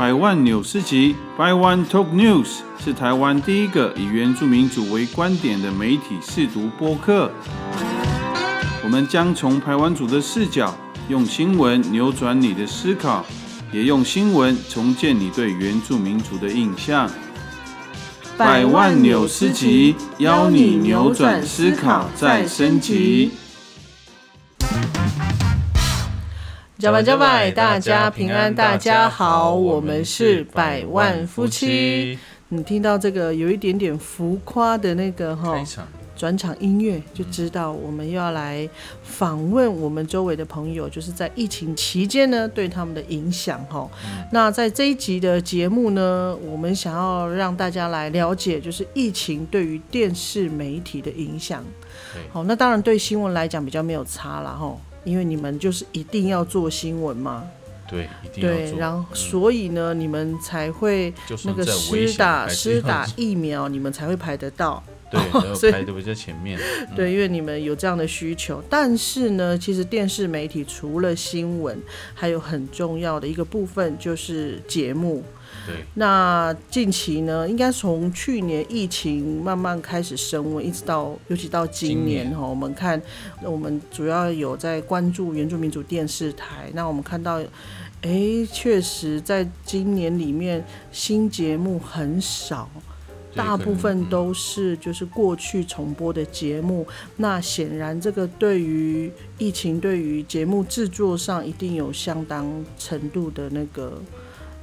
百万纽斯集 （By One Talk News） 是台湾第一个以原住民族为观点的媒体试读播客。我们将从台湾族的视角，用新闻扭转你的思考，也用新闻重建你对原住民族的印象。百万纽斯集，邀你扭转思考，再升级。加拜加拜，大家平安，大家好，我们是百万夫妻。你听到这个有一点点浮夸的那个哈转场音乐，就知道我们又要来访问我们周围的朋友，就是在疫情期间呢对他们的影响哈。那在这一集的节目呢，我们想要让大家来了解，就是疫情对于电视媒体的影响。好，那当然对新闻来讲比较没有差了哈。因为你们就是一定要做新闻嘛，对，一定要对，然后所以呢，你们才会那个施打施打 疫苗，你们才会排得到，对，排的比较前面。对，因为你们有这样的需求。但是呢，其实电视媒体除了新闻，还有很重要的一个部分就是节目。那近期呢，应该从去年疫情慢慢开始升温，一直到尤其到今年哈，我们看我们主要有在关注原住民族电视台。那我们看到，哎，确实在今年里面新节目很少，大部分都是就是过去重播的节目。那显然这个对于疫情对于节目制作上一定有相当程度的那个。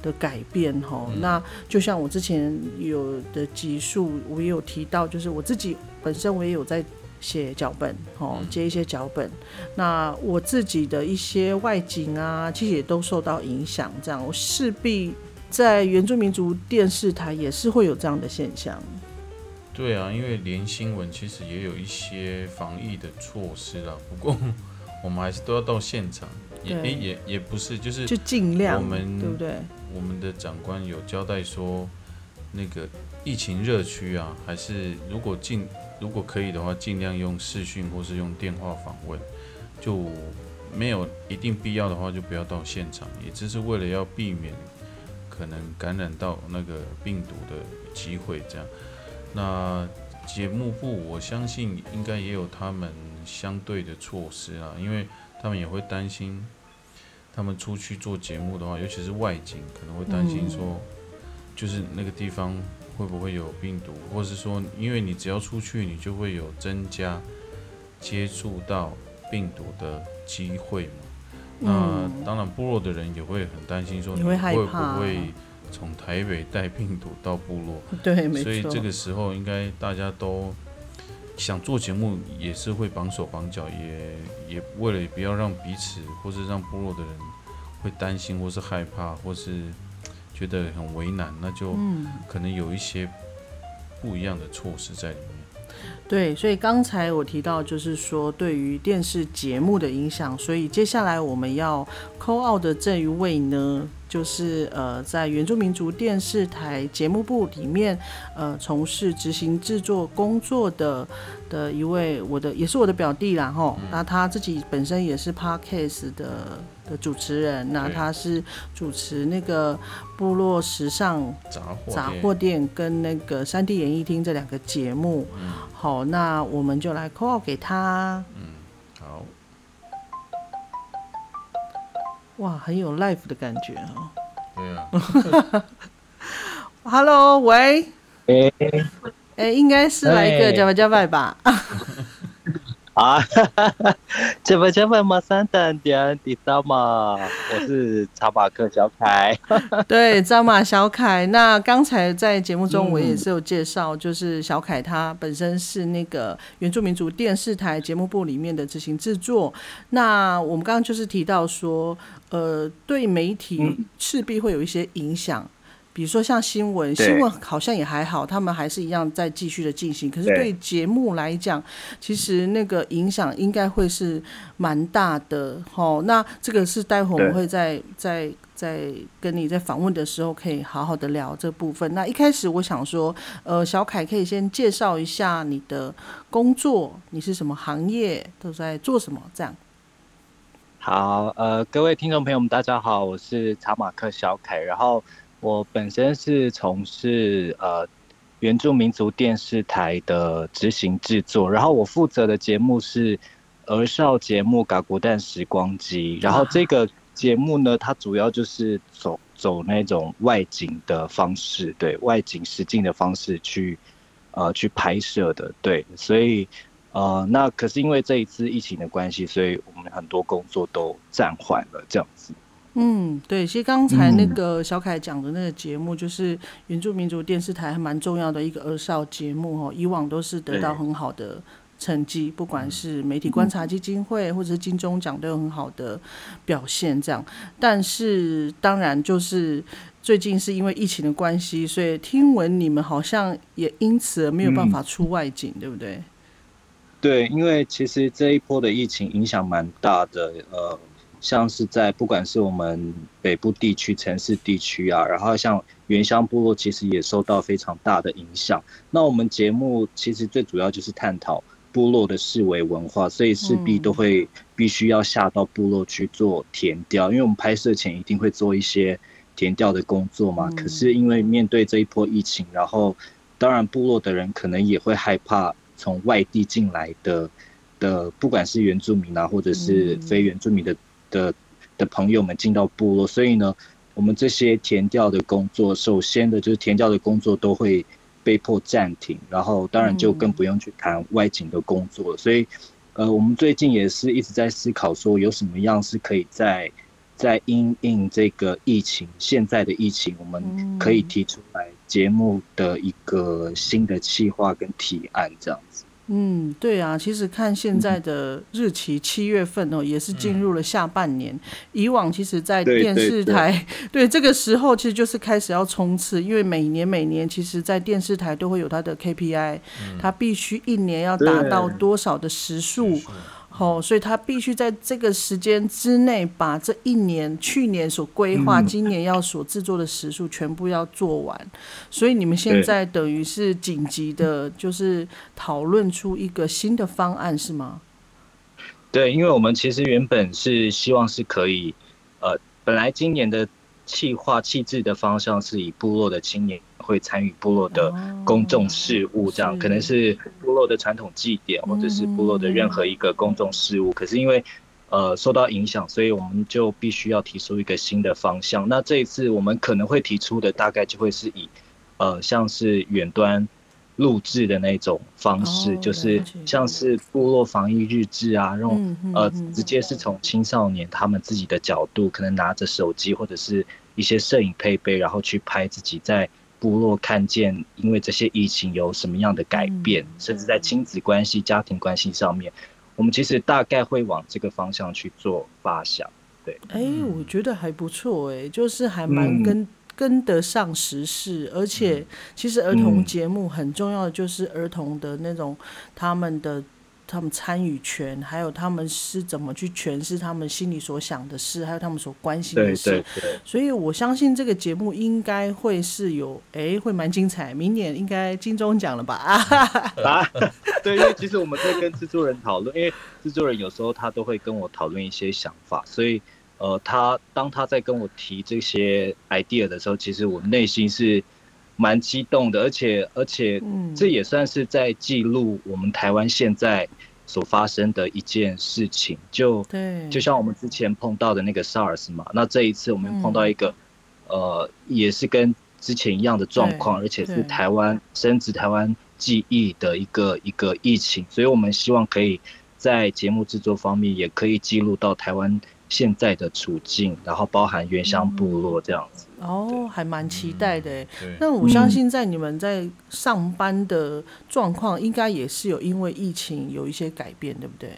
的改变哈，那就像我之前有的集数，我也有提到，就是我自己本身我也有在写脚本，哦，接一些脚本。那我自己的一些外景啊，其实也都受到影响。这样，我势必在原住民族电视台也是会有这样的现象。对啊，因为连新闻其实也有一些防疫的措施啦，不过我们还是都要到现场，也也也不是，就是就尽量，我们对不对？我们的长官有交代说，那个疫情热区啊，还是如果尽如果可以的话，尽量用视讯或是用电话访问，就没有一定必要的话，就不要到现场，也只是为了要避免可能感染到那个病毒的机会。这样，那节目部我相信应该也有他们相对的措施啊，因为他们也会担心。他们出去做节目的话，尤其是外景，可能会担心说，就是那个地方会不会有病毒，或是说，因为你只要出去，你就会有增加接触到病毒的机会嘛。那当然，部落的人也会很担心说，你会不会从台北带病毒到部落？对，没错。所以这个时候，应该大家都。想做节目也是会绑手绑脚，也也为了不要让彼此或是让部落的人会担心或是害怕或是觉得很为难，那就可能有一些不一样的措施在里面。对，所以刚才我提到就是说对于电视节目的影响，所以接下来我们要 call out 的这一位呢。就是呃，在原住民族电视台节目部里面，呃，从事执行制作工作的的一位，我的也是我的表弟啦，吼。那他自己本身也是 Parkes 的的主持人，那他是主持那个部落时尚杂货店跟那个三 D 演艺厅这两个节目。好，那我们就来 call 给他。哇，很有 life 的感觉啊！对啊。Hello，喂。哎。哎，应该是来一个加吧加吧吧。啊，这不这不马上等点，知道吗？我是查马克小凯。对，扎马小凯。那刚才在节目中我也是有介绍，就是小凯他本身是那个原住民族电视台节目部里面的执行制作。那我们刚刚就是提到说，呃，对媒体势必会有一些影响。比如说像新闻，新闻好像也还好，他们还是一样在继续的进行。可是对节目来讲，其实那个影响应该会是蛮大的。吼，那这个是待会我们会在在在跟你在访问的时候可以好好的聊这部分。那一开始我想说，呃，小凯可以先介绍一下你的工作，你是什么行业，都在做什么？这样。好，呃，各位听众朋友们，大家好，我是查马克小凯，然后。我本身是从事呃原住民族电视台的执行制作，然后我负责的节目是儿少节目《嘎古蛋时光机》，然后这个节目呢，它主要就是走走那种外景的方式，对外景实境的方式去呃去拍摄的，对，所以呃那可是因为这一次疫情的关系，所以我们很多工作都暂缓了，这样子。嗯，对，其实刚才那个小凯讲的那个节目，就是原住民族电视台还蛮重要的一个儿少节目哦，以往都是得到很好的成绩，不管是媒体观察基金会或者是金钟奖都有很好的表现，这样。但是当然就是最近是因为疫情的关系，所以听闻你们好像也因此而没有办法出外景，对不对？对，因为其实这一波的疫情影响蛮大的，呃。像是在不管是我们北部地区、城市地区啊，然后像原乡部落，其实也受到非常大的影响。那我们节目其实最主要就是探讨部落的视为文化，所以势必都会必须要下到部落去做填调，因为我们拍摄前一定会做一些填调的工作嘛。可是因为面对这一波疫情，然后当然部落的人可能也会害怕从外地进来的的，不管是原住民啊，或者是非原住民的。的的朋友们进到部落，所以呢，我们这些填调的工作，首先的就是填调的工作都会被迫暂停，然后当然就更不用去谈外景的工作。所以，呃，我们最近也是一直在思考说，有什么样是可以在在因应这个疫情，现在的疫情，我们可以提出来节目的一个新的计划跟提案这样子。嗯，对啊，其实看现在的日期，七月份哦，也是进入了下半年。以往其实，在电视台，对这个时候，其实就是开始要冲刺，因为每年每年，其实，在电视台都会有它的 KPI，它必须一年要达到多少的时数。哦，所以他必须在这个时间之内，把这一年、去年所规划、今年要所制作的时数全部要做完。所以你们现在等于是紧急的，就是讨论出一个新的方案，是吗？对，因为我们其实原本是希望是可以，呃，本来今年的。气化气质的方向是以部落的青年会参与部落的公众事务，这样可能是部落的传统祭典，或者是部落的任何一个公众事务。可是因为呃受到影响，所以我们就必须要提出一个新的方向。那这一次我们可能会提出的大概就会是以呃像是远端录制的那种方式，就是像是部落防疫日志啊，那种呃直接是从青少年他们自己的角度，可能拿着手机或者是。一些摄影配备，然后去拍自己在部落看见，因为这些疫情有什么样的改变，甚至在亲子关系、家庭关系上面，我们其实大概会往这个方向去做发想。对，哎，我觉得还不错，哎，就是还蛮跟跟得上时事，而且其实儿童节目很重要的就是儿童的那种他们的。他们参与权，还有他们是怎么去诠释他们心里所想的事，还有他们所关心的事。对对对。所以我相信这个节目应该会是有，哎，会蛮精彩。明年应该金钟奖了吧？啊，对，因为其实我们在跟制作人讨论，因为制作人有时候他都会跟我讨论一些想法，所以呃，他当他在跟我提这些 idea 的时候，其实我内心是蛮激动的，而且而且这也算是在记录我们台湾现在。所发生的一件事情，就对。就像我们之前碰到的那个 SARS 嘛，那这一次我们碰到一个，呃，也是跟之前一样的状况，而且是台湾深植台湾记忆的一个一个疫情，所以我们希望可以在节目制作方面也可以记录到台湾现在的处境，然后包含原乡部落这样子。哦，还蛮期待的。那我相信在你们在上班的状况，应该也是有因为疫情有一些改变，对不对？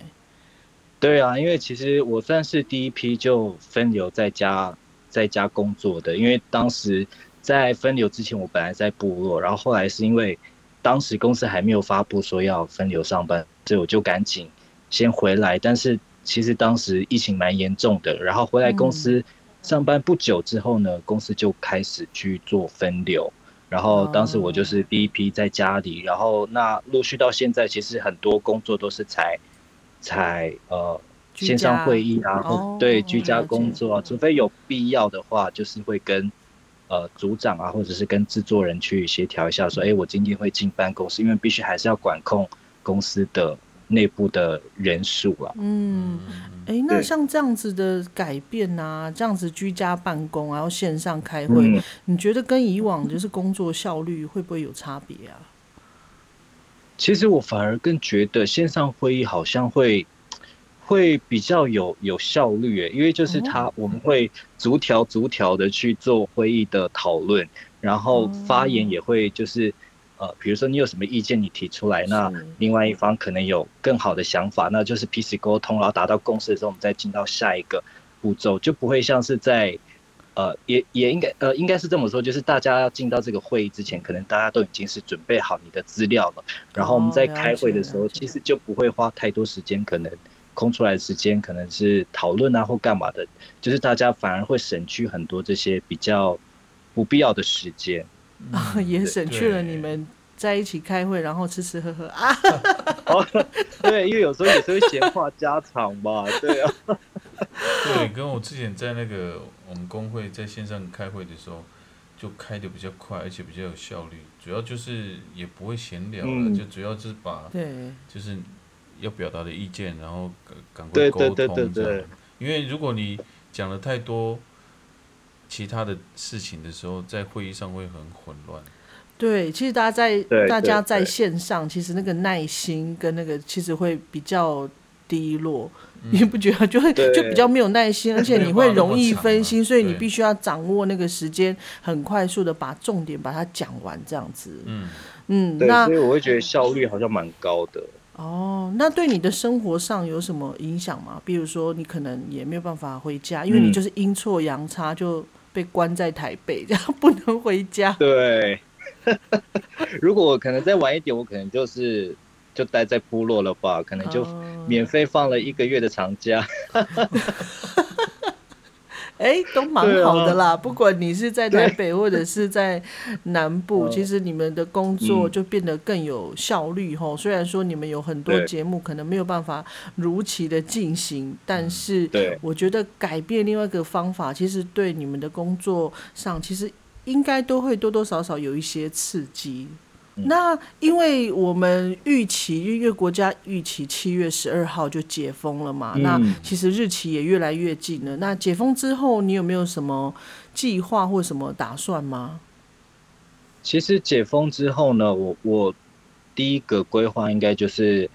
对啊，因为其实我算是第一批就分流在家在家工作的，因为当时在分流之前，我本来在部落，然后后来是因为当时公司还没有发布说要分流上班，所以我就赶紧先回来。但是其实当时疫情蛮严重的，然后回来公司。上班不久之后呢，公司就开始去做分流，然后当时我就是第一批在家里，然后那陆续到现在，其实很多工作都是采采呃线上会议啊，对居家工作啊，除非有必要的话，就是会跟呃组长啊，或者是跟制作人去协调一下，说，哎，我今天会进办公室，因为必须还是要管控公司的内部的人数啊。嗯，哎，那像这样子的改变啊，这样子居家办公，然后线上开会，你觉得跟以往就是工作效率会不会有差别啊？其实我反而更觉得线上会议好像会会比较有有效率诶，因为就是他我们会逐条逐条的去做会议的讨论，然后发言也会就是呃，比如说你有什么意见你提出来，那另外一方可能有更好的想法，那就是彼此沟通，然后达到共识的时候，我们再进到下一个步骤，就不会像是在。呃，也也应该呃，应该是这么说，就是大家要进到这个会议之前，可能大家都已经是准备好你的资料了，然后我们在开会的时候，其实就不会花太多时间，可能空出来的时间可能是讨论啊或干嘛的，就是大家反而会省去很多这些比较不必要的时间啊，也省去了你们在一起开会，然后吃吃喝喝啊，对，因为有时候也是会闲话家常嘛，对啊。对，跟我之前在那个我们工会在线上开会的时候，就开的比较快，而且比较有效率。主要就是也不会闲聊了，就主要就是把，对，就是要表达的意见，然后赶快沟通这样。因为如果你讲的太多其他的事情的时候，在会议上会很混乱。对，其实大家在大家在线上，其实那个耐心跟那个其实会比较低落。你不觉得就会就比较没有耐心，而且你会容易分心，所以你必须要掌握那个时间，很快速的把重点把它讲完，这样子。嗯嗯，那所以我会觉得效率好像蛮高的。哦，那对你的生活上有什么影响吗？比如说你可能也没有办法回家，因为你就是阴错阳差就被关在台北，这样不能回家。对，如果我可能再晚一点，我可能就是。就待在部落了吧，可能就免费放了一个月的长假。哎，都蛮好的啦。不管你是在台北或者是在南部，其实你们的工作就变得更有效率吼。虽然说你们有很多节目可能没有办法如期的进行，但是我觉得改变另外一个方法，其实对你们的工作上，其实应该都会多多少少有一些刺激。那因为我们预期，因为国家预期七月十二号就解封了嘛，那其实日期也越来越近了。那解封之后，你有没有什么计划或什么打算吗？其实解封之后呢，我我第一个规划应该就是，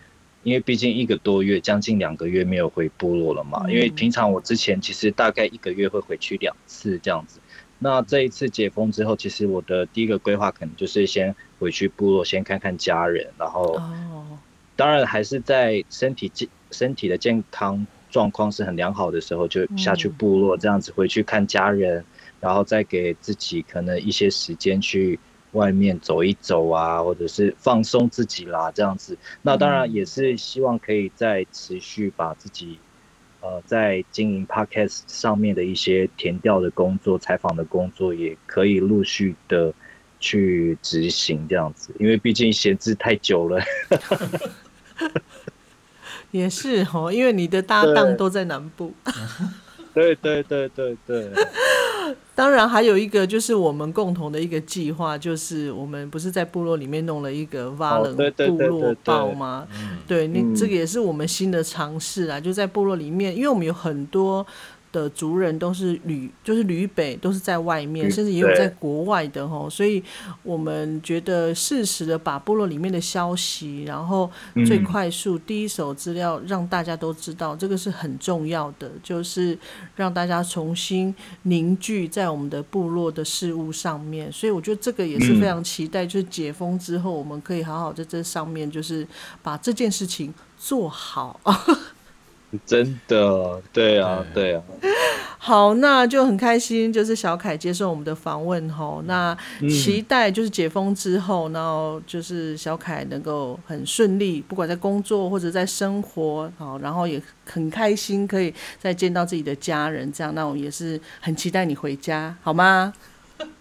因为毕竟一个多月，将近两个月没有回部落了嘛。因为平常我之前其实大概一个月会回去两次这样子。那这一次解封之后，其实我的第一个规划可能就是先回去部落，先看看家人，然后，当然还是在身体健身体的健康状况是很良好的时候，就下去部落这样子回去看家人，然后再给自己可能一些时间去外面走一走啊，或者是放松自己啦，这样子。那当然也是希望可以再持续把自己。呃，在经营 podcast 上面的一些填调的工作、采访的工作，也可以陆续的去执行这样子，因为毕竟闲置太久了。也是哦，因为你的搭档都在南部。对对对对对。当然，还有一个就是我们共同的一个计划，就是我们不是在部落里面弄了一个挖冷部落报吗？对，那这个也是我们新的尝试啊，就在部落里面，因为我们有很多。的族人都是旅，就是旅北，都是在外面，甚至也有在国外的吼，所以我们觉得适时的把部落里面的消息，然后最快速第一手资料让大家都知道，这个是很重要的，就是让大家重新凝聚在我们的部落的事物上面。所以我觉得这个也是非常期待，就是解封之后，我们可以好好在这上面，就是把这件事情做好。真的，对啊，对啊。好，那就很开心，就是小凯接受我们的访问吼。那期待就是解封之后，然后就是小凯能够很顺利，不管在工作或者在生活，好，然后也很开心可以再见到自己的家人，这样，那我们也是很期待你回家，好吗？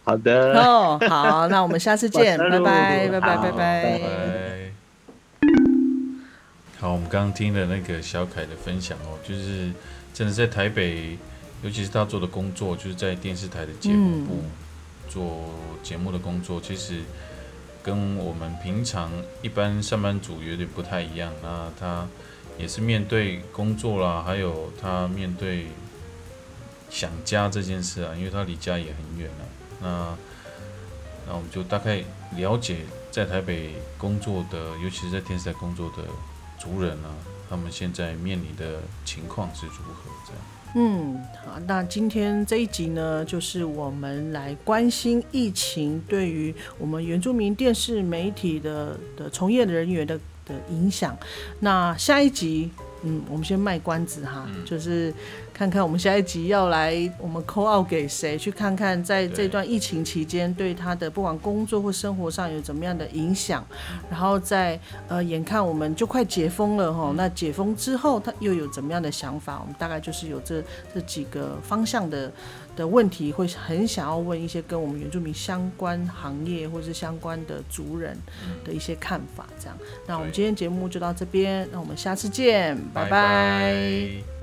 好的。哦，好，那我们下次见，拜拜，拜拜，拜拜。好，我们刚刚听了那个小凯的分享哦，就是真的在台北，尤其是他做的工作，就是在电视台的节目部做节目的工作，其实跟我们平常一般上班族有点不太一样。那他也是面对工作啦，还有他面对想家这件事啊，因为他离家也很远了。那那我们就大概了解在台北工作的，尤其是在电视台工作的族人啊，他们现在面临的情况是如何？这样。嗯，好，那今天这一集呢，就是我们来关心疫情对于我们原住民电视媒体的的从业人员的的影响。那下一集。嗯，我们先卖关子哈，就是看看我们下一集要来，我们扣号给谁？去看看在这段疫情期间对他的不管工作或生活上有怎么样的影响。然后在呃，眼看我们就快解封了哈，那解封之后他又有怎么样的想法？我们大概就是有这这几个方向的。的问题会很想要问一些跟我们原住民相关行业或是相关的族人的一些看法，这样。那我们今天节目就到这边，那我们下次见，拜拜。